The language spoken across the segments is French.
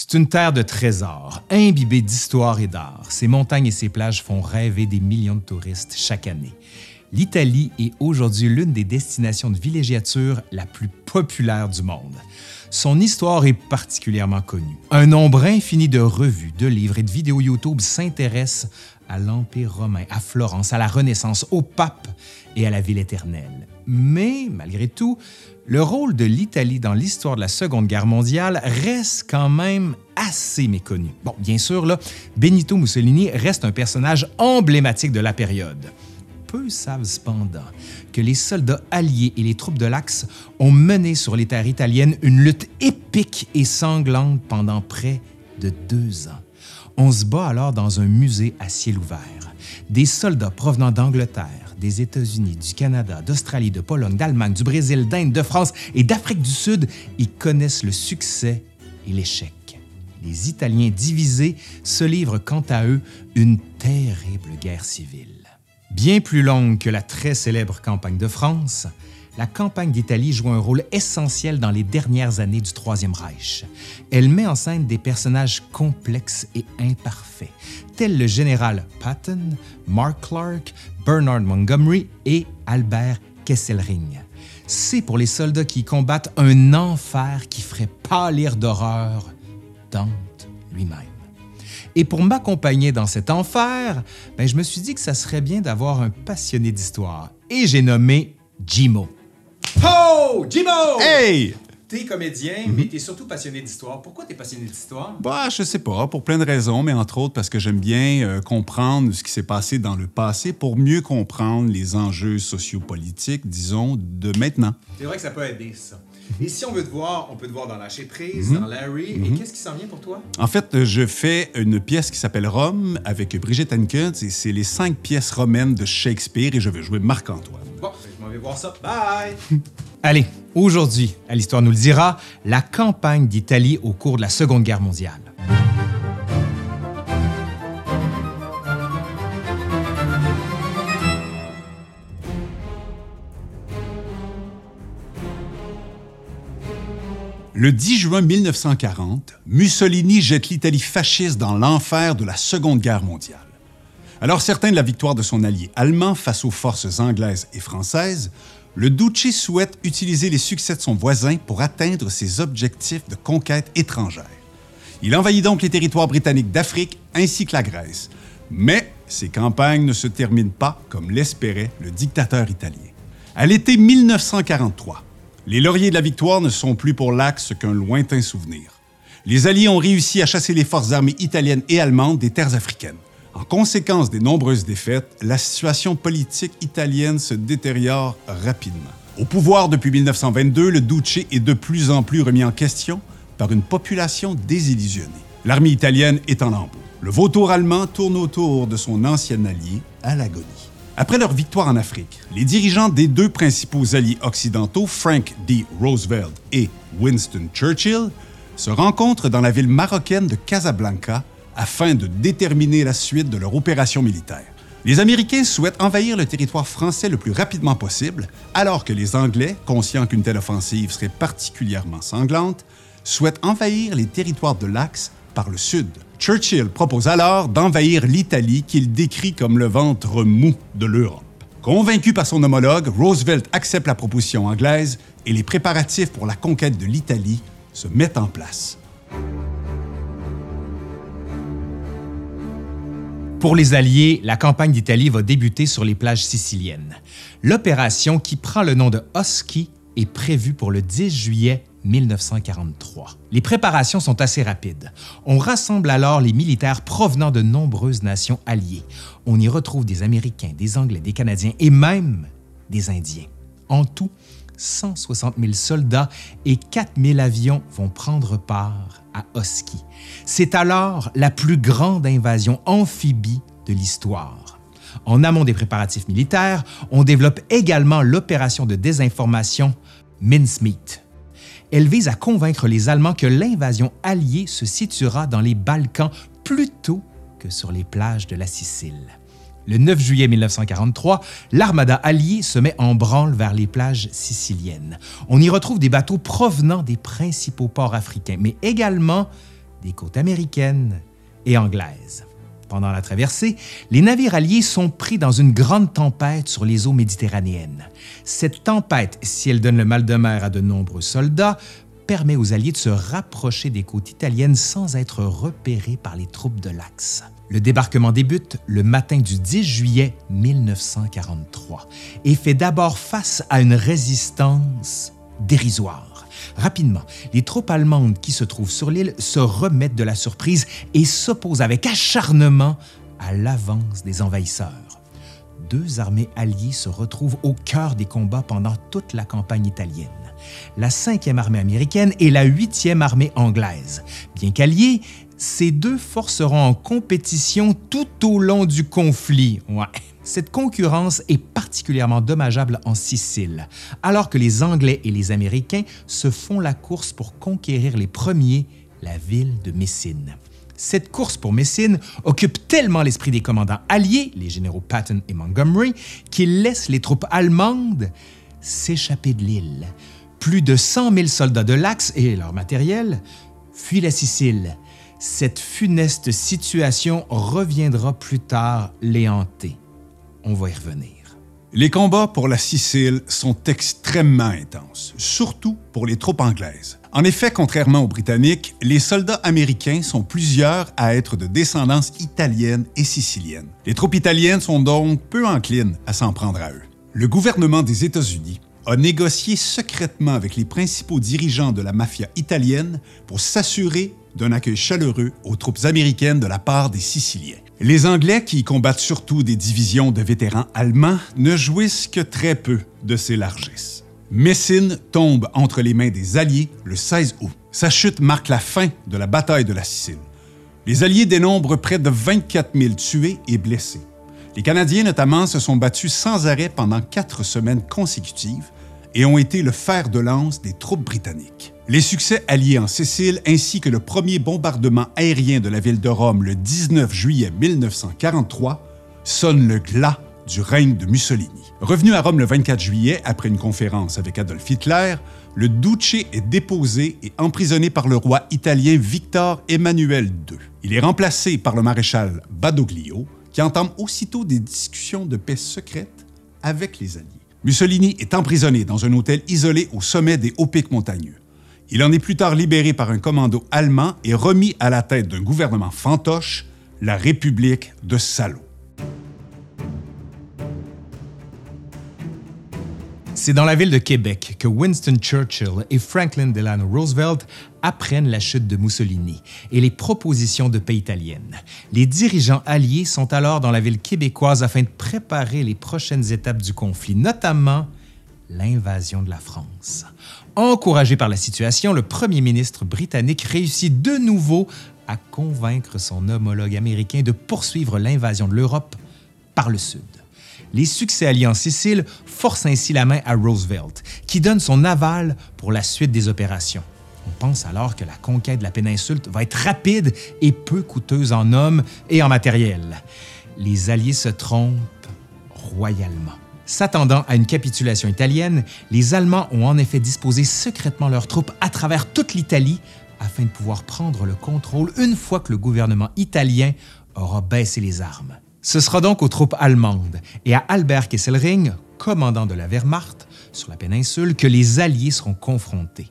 C'est une terre de trésors, imbibée d'histoire et d'art. Ses montagnes et ses plages font rêver des millions de touristes chaque année. L'Italie est aujourd'hui l'une des destinations de villégiature la plus populaire du monde. Son histoire est particulièrement connue. Un nombre infini de revues, de livres et de vidéos YouTube s'intéressent à l'Empire romain, à Florence, à la Renaissance, au pape et à la ville éternelle. Mais, malgré tout, le rôle de l'Italie dans l'histoire de la Seconde Guerre mondiale reste quand même assez méconnu. Bien sûr, là, Benito Mussolini reste un personnage emblématique de la période. Peu savent cependant que les soldats alliés et les troupes de l'Axe ont mené sur les terres italiennes une lutte épique et sanglante pendant près de deux ans. On se bat alors dans un musée à ciel ouvert. Des soldats provenant d'Angleterre, des États-Unis, du Canada, d'Australie, de Pologne, d'Allemagne, du Brésil, d'Inde, de France et d'Afrique du Sud, ils connaissent le succès et l'échec. Les Italiens divisés se livrent quant à eux une terrible guerre civile. Bien plus longue que la très célèbre campagne de France, la campagne d'Italie joue un rôle essentiel dans les dernières années du Troisième Reich. Elle met en scène des personnages complexes et imparfaits, tels le général Patton, Mark Clark, Bernard Montgomery et Albert Kesselring. C'est pour les soldats qui combattent un enfer qui ferait pâlir d'horreur Dante lui-même. Et pour m'accompagner dans cet enfer, ben, je me suis dit que ça serait bien d'avoir un passionné d'histoire. Et j'ai nommé Jimo. Oh! Jimo! Hey! T'es comédien, mais t'es surtout passionné d'histoire. Pourquoi t'es passionné d'histoire? Bah, je sais pas, pour plein de raisons, mais entre autres parce que j'aime bien euh, comprendre ce qui s'est passé dans le passé pour mieux comprendre les enjeux sociopolitiques, disons, de maintenant. C'est vrai que ça peut aider, ça. Et si on veut te voir, on peut te voir dans Lâcher prise, dans Larry. Et qu'est-ce qui s'en vient pour toi? En fait, je fais une pièce qui s'appelle Rome avec Brigitte Hankins et c'est les cinq pièces romaines de Shakespeare et je vais jouer Marc-Antoine. Bon, je m'en vais voir ça. Bye! Allez, aujourd'hui, à l'Histoire nous le dira, la campagne d'Italie au cours de la Seconde Guerre mondiale. Le 10 juin 1940, Mussolini jette l'Italie fasciste dans l'enfer de la Seconde Guerre mondiale. Alors certain de la victoire de son allié allemand face aux forces anglaises et françaises, le Duce souhaite utiliser les succès de son voisin pour atteindre ses objectifs de conquête étrangère. Il envahit donc les territoires britanniques d'Afrique ainsi que la Grèce. Mais ses campagnes ne se terminent pas comme l'espérait le dictateur italien. À l'été 1943, les lauriers de la victoire ne sont plus pour l'Axe qu'un lointain souvenir. Les Alliés ont réussi à chasser les forces armées italiennes et allemandes des terres africaines. En conséquence des nombreuses défaites, la situation politique italienne se détériore rapidement. Au pouvoir depuis 1922, le Duce est de plus en plus remis en question par une population désillusionnée. L'armée italienne est en lambeaux. Le vautour allemand tourne autour de son ancien allié à l'agonie. Après leur victoire en Afrique, les dirigeants des deux principaux alliés occidentaux, Frank D. Roosevelt et Winston Churchill, se rencontrent dans la ville marocaine de Casablanca afin de déterminer la suite de leur opération militaire. Les Américains souhaitent envahir le territoire français le plus rapidement possible, alors que les Anglais, conscients qu'une telle offensive serait particulièrement sanglante, souhaitent envahir les territoires de l'Axe par le sud. Churchill propose alors d'envahir l'Italie qu'il décrit comme le ventre mou de l'Europe. Convaincu par son homologue, Roosevelt accepte la proposition anglaise et les préparatifs pour la conquête de l'Italie se mettent en place. Pour les Alliés, la campagne d'Italie va débuter sur les plages siciliennes. L'opération, qui prend le nom de Husky, est prévue pour le 10 juillet 1943. Les préparations sont assez rapides. On rassemble alors les militaires provenant de nombreuses nations alliées. On y retrouve des Américains, des Anglais, des Canadiens et même des Indiens. En tout, 160 000 soldats et 4 000 avions vont prendre part à Oski. C'est alors la plus grande invasion amphibie de l'histoire. En amont des préparatifs militaires, on développe également l'opération de désinformation Mincemeat. Elle vise à convaincre les Allemands que l'invasion alliée se situera dans les Balkans plutôt que sur les plages de la Sicile. Le 9 juillet 1943, l'armada alliée se met en branle vers les plages siciliennes. On y retrouve des bateaux provenant des principaux ports africains, mais également des côtes américaines et anglaises. Pendant la traversée, les navires alliés sont pris dans une grande tempête sur les eaux méditerranéennes. Cette tempête, si elle donne le mal de mer à de nombreux soldats, permet aux Alliés de se rapprocher des côtes italiennes sans être repérés par les troupes de l'Axe. Le débarquement débute le matin du 10 juillet 1943 et fait d'abord face à une résistance dérisoire. Rapidement, les troupes allemandes qui se trouvent sur l'île se remettent de la surprise et s'opposent avec acharnement à l'avance des envahisseurs. Deux armées alliées se retrouvent au cœur des combats pendant toute la campagne italienne la 5e armée américaine et la 8e armée anglaise. Bien qu'alliées, ces deux forces seront en compétition tout au long du conflit. Cette concurrence est particulièrement dommageable en Sicile, alors que les Anglais et les Américains se font la course pour conquérir les premiers la ville de Messine. Cette course pour Messine occupe tellement l'esprit des commandants alliés, les généraux Patton et Montgomery, qu'ils laissent les troupes allemandes s'échapper de l'île. Plus de 100 000 soldats de l'Axe et leur matériel fuient la Sicile. Cette funeste situation reviendra plus tard les hanter. On va y revenir. Les combats pour la Sicile sont extrêmement intenses, surtout pour les troupes anglaises. En effet, contrairement aux Britanniques, les soldats américains sont plusieurs à être de descendance italienne et sicilienne. Les troupes italiennes sont donc peu enclines à s'en prendre à eux. Le gouvernement des États-Unis a négocié secrètement avec les principaux dirigeants de la mafia italienne pour s'assurer d'un accueil chaleureux aux troupes américaines de la part des Siciliens. Les Anglais, qui combattent surtout des divisions de vétérans allemands, ne jouissent que très peu de ces largesses. Messine tombe entre les mains des Alliés le 16 août. Sa chute marque la fin de la bataille de la Sicile. Les Alliés dénombrent près de 24 000 tués et blessés. Les Canadiens notamment se sont battus sans arrêt pendant quatre semaines consécutives et ont été le fer de lance des troupes britanniques. Les succès alliés en Sicile ainsi que le premier bombardement aérien de la ville de Rome le 19 juillet 1943 sonnent le glas du règne de Mussolini. Revenu à Rome le 24 juillet après une conférence avec Adolf Hitler, le Duce est déposé et emprisonné par le roi italien Victor Emmanuel II. Il est remplacé par le maréchal Badoglio, qui entame aussitôt des discussions de paix secrètes avec les Alliés. Mussolini est emprisonné dans un hôtel isolé au sommet des hauts pics montagneux. Il en est plus tard libéré par un commando allemand et remis à la tête d'un gouvernement fantoche, la République de Salo. C'est dans la ville de Québec que Winston Churchill et Franklin Delano Roosevelt apprennent la chute de Mussolini et les propositions de paix italiennes. Les dirigeants alliés sont alors dans la ville québécoise afin de préparer les prochaines étapes du conflit, notamment l'invasion de la France. Encouragé par la situation, le premier ministre britannique réussit de nouveau à convaincre son homologue américain de poursuivre l'invasion de l'Europe par le sud. Les succès alliés en Sicile forcent ainsi la main à Roosevelt, qui donne son aval pour la suite des opérations. On pense alors que la conquête de la péninsule va être rapide et peu coûteuse en hommes et en matériel. Les Alliés se trompent royalement. S'attendant à une capitulation italienne, les Allemands ont en effet disposé secrètement leurs troupes à travers toute l'Italie afin de pouvoir prendre le contrôle une fois que le gouvernement italien aura baissé les armes. Ce sera donc aux troupes allemandes et à Albert Kesselring, commandant de la Wehrmacht sur la péninsule, que les Alliés seront confrontés.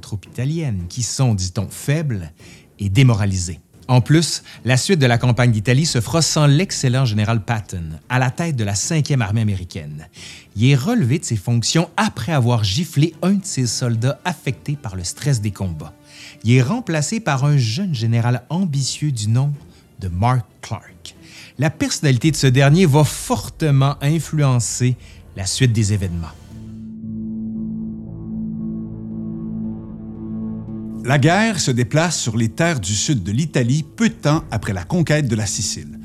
Troupes italiennes, qui sont, dit-on, faibles et démoralisées. En plus, la suite de la campagne d'Italie se fera sans l'excellent général Patton, à la tête de la 5e armée américaine. Il est relevé de ses fonctions après avoir giflé un de ses soldats affectés par le stress des combats. Il est remplacé par un jeune général ambitieux du nom de Mark Clark la personnalité de ce dernier va fortement influencer la suite des événements. La guerre se déplace sur les terres du sud de l'Italie peu de temps après la conquête de la Sicile.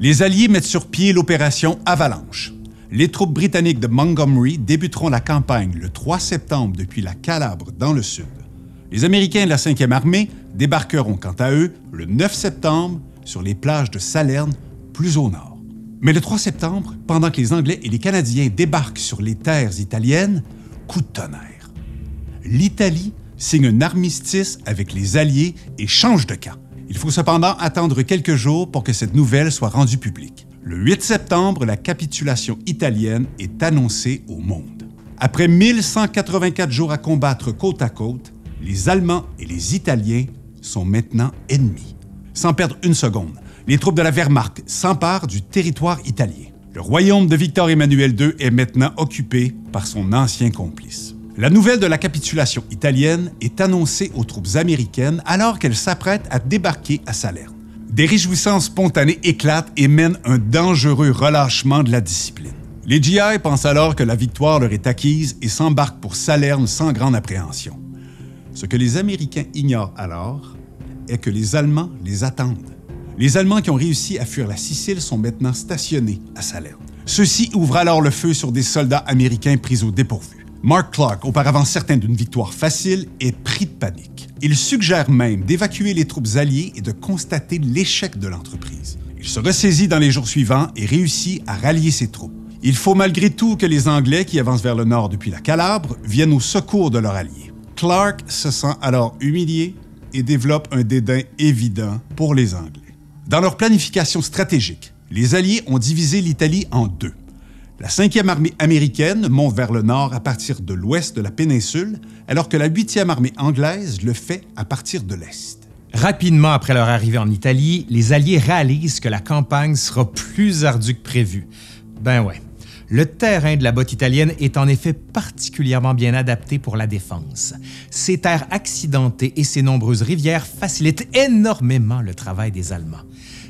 Les Alliés mettent sur pied l'opération Avalanche. Les troupes britanniques de Montgomery débuteront la campagne le 3 septembre depuis la Calabre dans le sud. Les Américains de la 5e armée débarqueront quant à eux le 9 septembre sur les plages de Salerne plus au nord. Mais le 3 septembre, pendant que les Anglais et les Canadiens débarquent sur les terres italiennes, coup de tonnerre. L'Italie signe un armistice avec les Alliés et change de camp. Il faut cependant attendre quelques jours pour que cette nouvelle soit rendue publique. Le 8 septembre, la capitulation italienne est annoncée au monde. Après 1184 jours à combattre côte à côte, les Allemands et les Italiens sont maintenant ennemis. Sans perdre une seconde, les troupes de la Wehrmacht s'emparent du territoire italien. Le royaume de Victor Emmanuel II est maintenant occupé par son ancien complice. La nouvelle de la capitulation italienne est annoncée aux troupes américaines alors qu'elles s'apprêtent à débarquer à Salerne. Des réjouissances spontanées éclatent et mènent un dangereux relâchement de la discipline. Les GI pensent alors que la victoire leur est acquise et s'embarquent pour Salerne sans grande appréhension. Ce que les Américains ignorent alors est que les Allemands les attendent. Les Allemands qui ont réussi à fuir la Sicile sont maintenant stationnés à Salerne. Ceux-ci ouvrent alors le feu sur des soldats américains pris au dépourvu. Mark Clark, auparavant certain d'une victoire facile, est pris de panique. Il suggère même d'évacuer les troupes alliées et de constater l'échec de l'entreprise. Il se ressaisit dans les jours suivants et réussit à rallier ses troupes. Il faut malgré tout que les Anglais, qui avancent vers le nord depuis la Calabre, viennent au secours de leurs alliés. Clark se sent alors humilié et développe un dédain évident pour les Anglais. Dans leur planification stratégique, les Alliés ont divisé l'Italie en deux. La 5e armée américaine monte vers le nord à partir de l'ouest de la péninsule, alors que la 8e armée anglaise le fait à partir de l'est. Rapidement après leur arrivée en Italie, les Alliés réalisent que la campagne sera plus ardue que prévu. Ben ouais. Le terrain de la botte italienne est en effet particulièrement bien adapté pour la défense. Ses terres accidentées et ses nombreuses rivières facilitent énormément le travail des Allemands.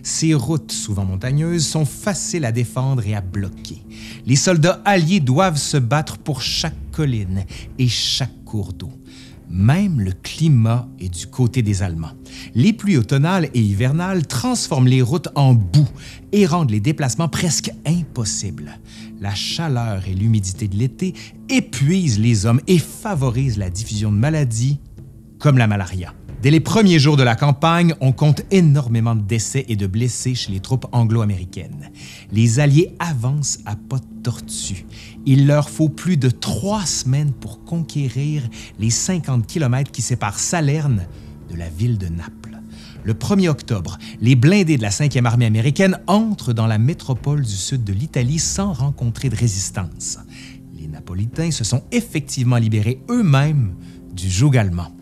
Ces routes, souvent montagneuses, sont faciles à défendre et à bloquer. Les soldats alliés doivent se battre pour chaque colline et chaque cours d'eau. Même le climat est du côté des Allemands. Les pluies automnales et hivernales transforment les routes en boue et rendent les déplacements presque impossibles. La chaleur et l'humidité de l'été épuisent les hommes et favorisent la diffusion de maladies comme la malaria. Dès les premiers jours de la campagne, on compte énormément de décès et de blessés chez les troupes anglo-américaines. Les Alliés avancent à pas de tortue. Il leur faut plus de trois semaines pour conquérir les 50 kilomètres qui séparent Salerne de la ville de Naples. Le 1er octobre, les blindés de la 5e armée américaine entrent dans la métropole du sud de l'Italie sans rencontrer de résistance. Les Napolitains se sont effectivement libérés eux-mêmes du joug allemand.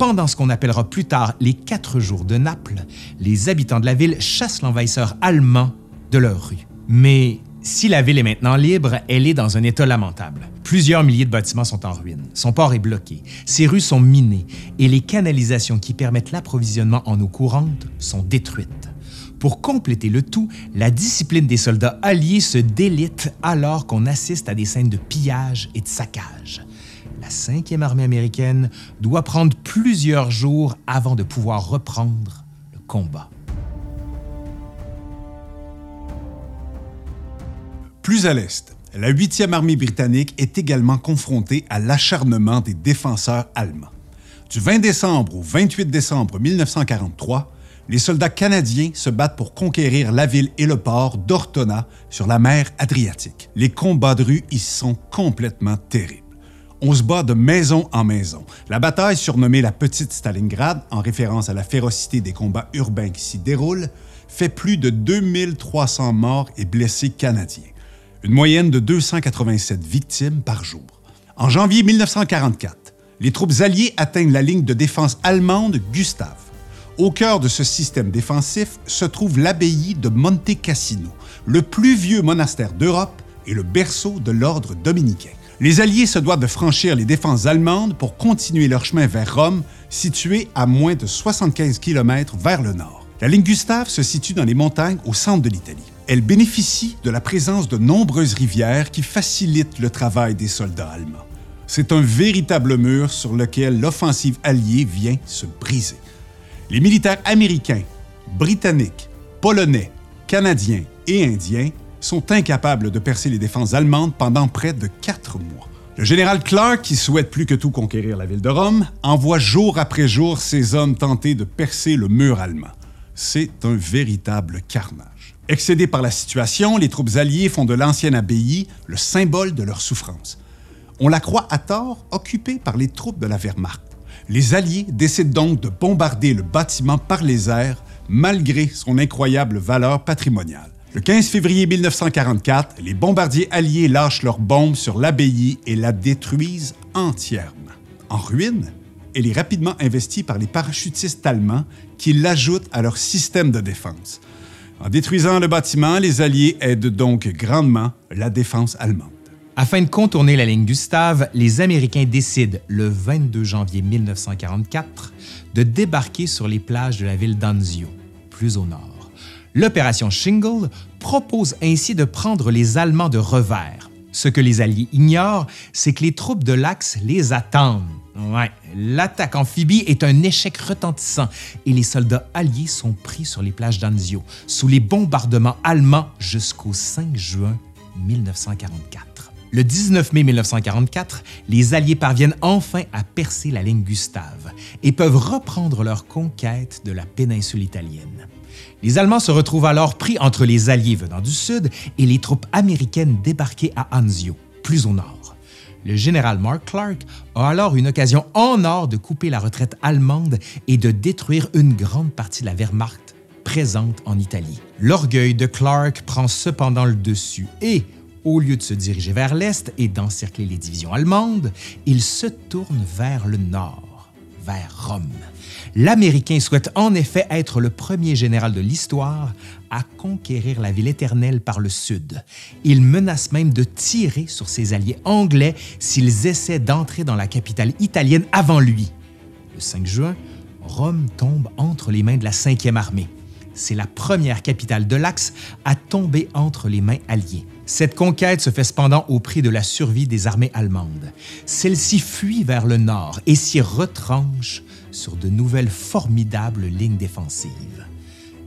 Pendant ce qu'on appellera plus tard les quatre jours de Naples, les habitants de la ville chassent l'envahisseur allemand de leur rue. Mais si la ville est maintenant libre, elle est dans un état lamentable. Plusieurs milliers de bâtiments sont en ruine, son port est bloqué, ses rues sont minées et les canalisations qui permettent l'approvisionnement en eau courante sont détruites. Pour compléter le tout, la discipline des soldats alliés se délite alors qu'on assiste à des scènes de pillage et de saccage la 5e armée américaine doit prendre plusieurs jours avant de pouvoir reprendre le combat. Plus à l'est, la 8e armée britannique est également confrontée à l'acharnement des défenseurs allemands. Du 20 décembre au 28 décembre 1943, les soldats canadiens se battent pour conquérir la ville et le port d'Ortona sur la mer Adriatique. Les combats de rue y sont complètement terribles. On se bat de maison en maison. La bataille, surnommée la Petite Stalingrad, en référence à la férocité des combats urbains qui s'y déroulent, fait plus de 2300 morts et blessés canadiens, une moyenne de 287 victimes par jour. En janvier 1944, les troupes alliées atteignent la ligne de défense allemande Gustave. Au cœur de ce système défensif se trouve l'abbaye de Monte Cassino, le plus vieux monastère d'Europe et le berceau de l'ordre dominicain. Les Alliés se doivent de franchir les défenses allemandes pour continuer leur chemin vers Rome, situé à moins de 75 km vers le nord. La ligne Gustave se situe dans les montagnes au centre de l'Italie. Elle bénéficie de la présence de nombreuses rivières qui facilitent le travail des soldats allemands. C'est un véritable mur sur lequel l'offensive alliée vient se briser. Les militaires américains, britanniques, polonais, canadiens et indiens sont incapables de percer les défenses allemandes pendant près de quatre mois. Le général Clark, qui souhaite plus que tout conquérir la ville de Rome, envoie jour après jour ses hommes tenter de percer le mur allemand. C'est un véritable carnage. Excédés par la situation, les troupes alliées font de l'ancienne abbaye le symbole de leur souffrance. On la croit à tort occupée par les troupes de la Wehrmacht. Les Alliés décident donc de bombarder le bâtiment par les airs malgré son incroyable valeur patrimoniale. Le 15 février 1944, les bombardiers alliés lâchent leurs bombes sur l'abbaye et la détruisent entièrement. En ruine, elle est rapidement investie par les parachutistes allemands qui l'ajoutent à leur système de défense. En détruisant le bâtiment, les Alliés aident donc grandement la défense allemande. Afin de contourner la ligne Gustave, les Américains décident, le 22 janvier 1944, de débarquer sur les plages de la ville d'Anzio, plus au nord. L'opération Shingle propose ainsi de prendre les Allemands de revers. Ce que les Alliés ignorent, c'est que les troupes de l'Axe les attendent. L'attaque amphibie est un échec retentissant et les soldats alliés sont pris sur les plages d'Anzio sous les bombardements allemands jusqu'au 5 juin 1944. Le 19 mai 1944, les Alliés parviennent enfin à percer la ligne Gustave et peuvent reprendre leur conquête de la péninsule italienne. Les Allemands se retrouvent alors pris entre les Alliés venant du sud et les troupes américaines débarquées à Anzio, plus au nord. Le général Mark Clark a alors une occasion en or de couper la retraite allemande et de détruire une grande partie de la Wehrmacht présente en Italie. L'orgueil de Clark prend cependant le dessus et, au lieu de se diriger vers l'est et d'encercler les divisions allemandes, il se tourne vers le nord, vers Rome. L'Américain souhaite en effet être le premier général de l'histoire à conquérir la ville éternelle par le sud. Il menace même de tirer sur ses alliés anglais s'ils essaient d'entrer dans la capitale italienne avant lui. Le 5 juin, Rome tombe entre les mains de la 5e armée. C'est la première capitale de l'Axe à tomber entre les mains alliées. Cette conquête se fait cependant au prix de la survie des armées allemandes. Celles-ci fuient vers le nord et s'y retranchent sur de nouvelles formidables lignes défensives.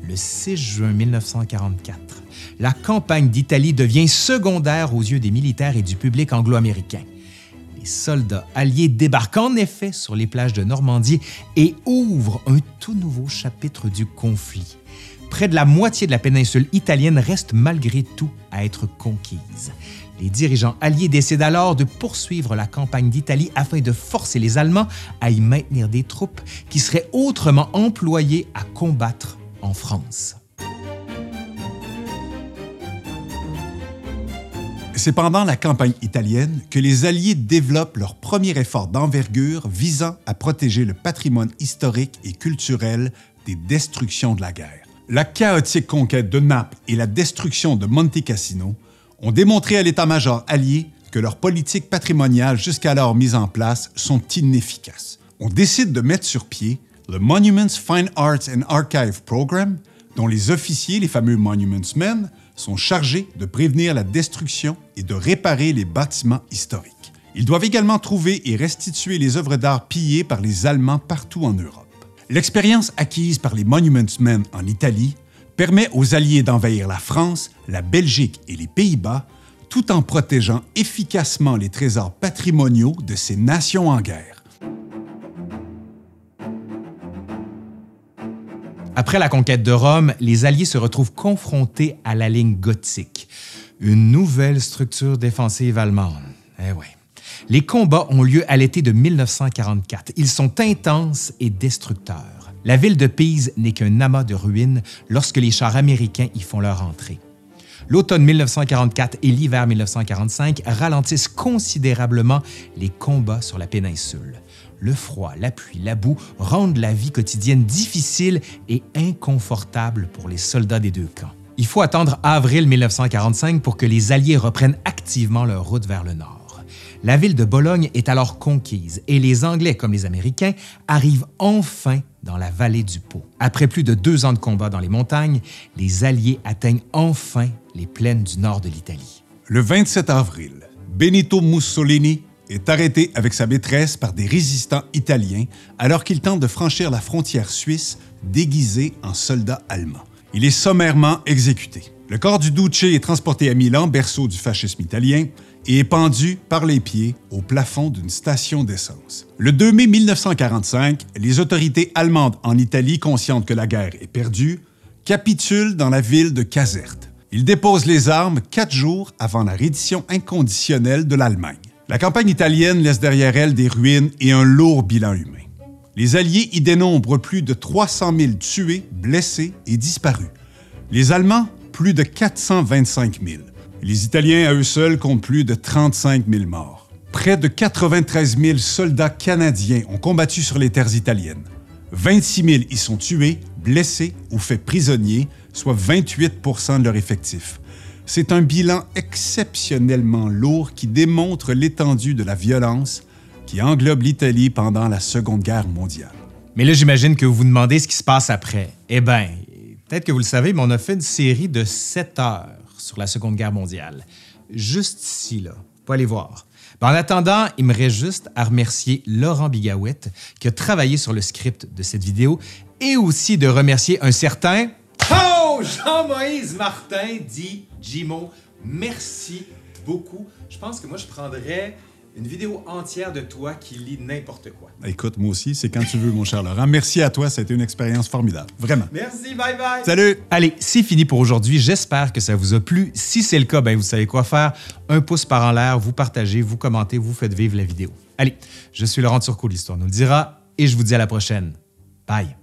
Le 6 juin 1944, la campagne d'Italie devient secondaire aux yeux des militaires et du public anglo-américain. Les soldats alliés débarquent en effet sur les plages de Normandie et ouvrent un tout nouveau chapitre du conflit. Près de la moitié de la péninsule italienne reste malgré tout à être conquise. Les dirigeants alliés décident alors de poursuivre la campagne d'Italie afin de forcer les Allemands à y maintenir des troupes qui seraient autrement employées à combattre en France. C'est pendant la campagne italienne que les Alliés développent leur premier effort d'envergure visant à protéger le patrimoine historique et culturel des destructions de la guerre. La chaotique conquête de Naples et la destruction de Monte Cassino ont démontré à l'état-major allié que leurs politiques patrimoniales jusqu'alors mises en place sont inefficaces. On décide de mettre sur pied le Monuments Fine Arts and Archive Program, dont les officiers, les fameux Monuments Men, sont chargés de prévenir la destruction et de réparer les bâtiments historiques. Ils doivent également trouver et restituer les œuvres d'art pillées par les Allemands partout en Europe. L'expérience acquise par les Monuments Men en Italie permet aux Alliés d'envahir la France, la Belgique et les Pays-Bas, tout en protégeant efficacement les trésors patrimoniaux de ces nations en guerre. Après la conquête de Rome, les Alliés se retrouvent confrontés à la ligne gothique, une nouvelle structure défensive allemande. Eh. Les combats ont lieu à l'été de 1944. Ils sont intenses et destructeurs. La ville de Pise n'est qu'un amas de ruines lorsque les chars américains y font leur entrée. L'automne 1944 et l'hiver 1945 ralentissent considérablement les combats sur la péninsule. Le froid, la pluie, la boue rendent la vie quotidienne difficile et inconfortable pour les soldats des deux camps. Il faut attendre avril 1945 pour que les Alliés reprennent activement leur route vers le nord. La ville de Bologne est alors conquise et les Anglais comme les Américains arrivent enfin dans la vallée du Pô. Après plus de deux ans de combat dans les montagnes, les Alliés atteignent enfin les plaines du nord de l'Italie. Le 27 avril, Benito Mussolini est arrêté avec sa maîtresse par des résistants italiens alors qu'il tente de franchir la frontière suisse déguisé en soldat allemand. Il est sommairement exécuté. Le corps du Duce est transporté à Milan, berceau du fascisme italien, et est pendu par les pieds au plafond d'une station d'essence. Le 2 mai 1945, les autorités allemandes en Italie, conscientes que la guerre est perdue, capitulent dans la ville de Caserte. Ils déposent les armes quatre jours avant la reddition inconditionnelle de l'Allemagne. La campagne italienne laisse derrière elle des ruines et un lourd bilan humain. Les Alliés y dénombrent plus de 300 000 tués, blessés et disparus. Les Allemands, plus de 425 000. Les Italiens, à eux seuls, comptent plus de 35 000 morts. Près de 93 000 soldats canadiens ont combattu sur les terres italiennes. 26 000 y sont tués, blessés ou faits prisonniers, soit 28% de leur effectif. C'est un bilan exceptionnellement lourd qui démontre l'étendue de la violence qui englobe l'Italie pendant la Seconde Guerre mondiale. Mais là, j'imagine que vous vous demandez ce qui se passe après. Eh bien, peut-être que vous le savez, mais on a fait une série de 7 heures sur la Seconde Guerre mondiale. Juste ici, là. Faut aller voir. Ben, en attendant, il me reste juste à remercier Laurent Bigawet qui a travaillé sur le script de cette vidéo et aussi de remercier un certain Oh Jean-Moïse Martin dit Jimo. Merci beaucoup. Je pense que moi je prendrais une vidéo entière de toi qui lit n'importe quoi. Écoute, moi aussi, c'est quand tu veux, mon cher Laurent. Merci à toi, c'était une expérience formidable. Vraiment. Merci, bye bye. Salut. Allez, c'est fini pour aujourd'hui. J'espère que ça vous a plu. Si c'est le cas, ben vous savez quoi faire. Un pouce par en l'air, vous partagez, vous commentez, vous faites vivre la vidéo. Allez, je suis Laurent Turcot, l'histoire nous le dira, et je vous dis à la prochaine. Bye.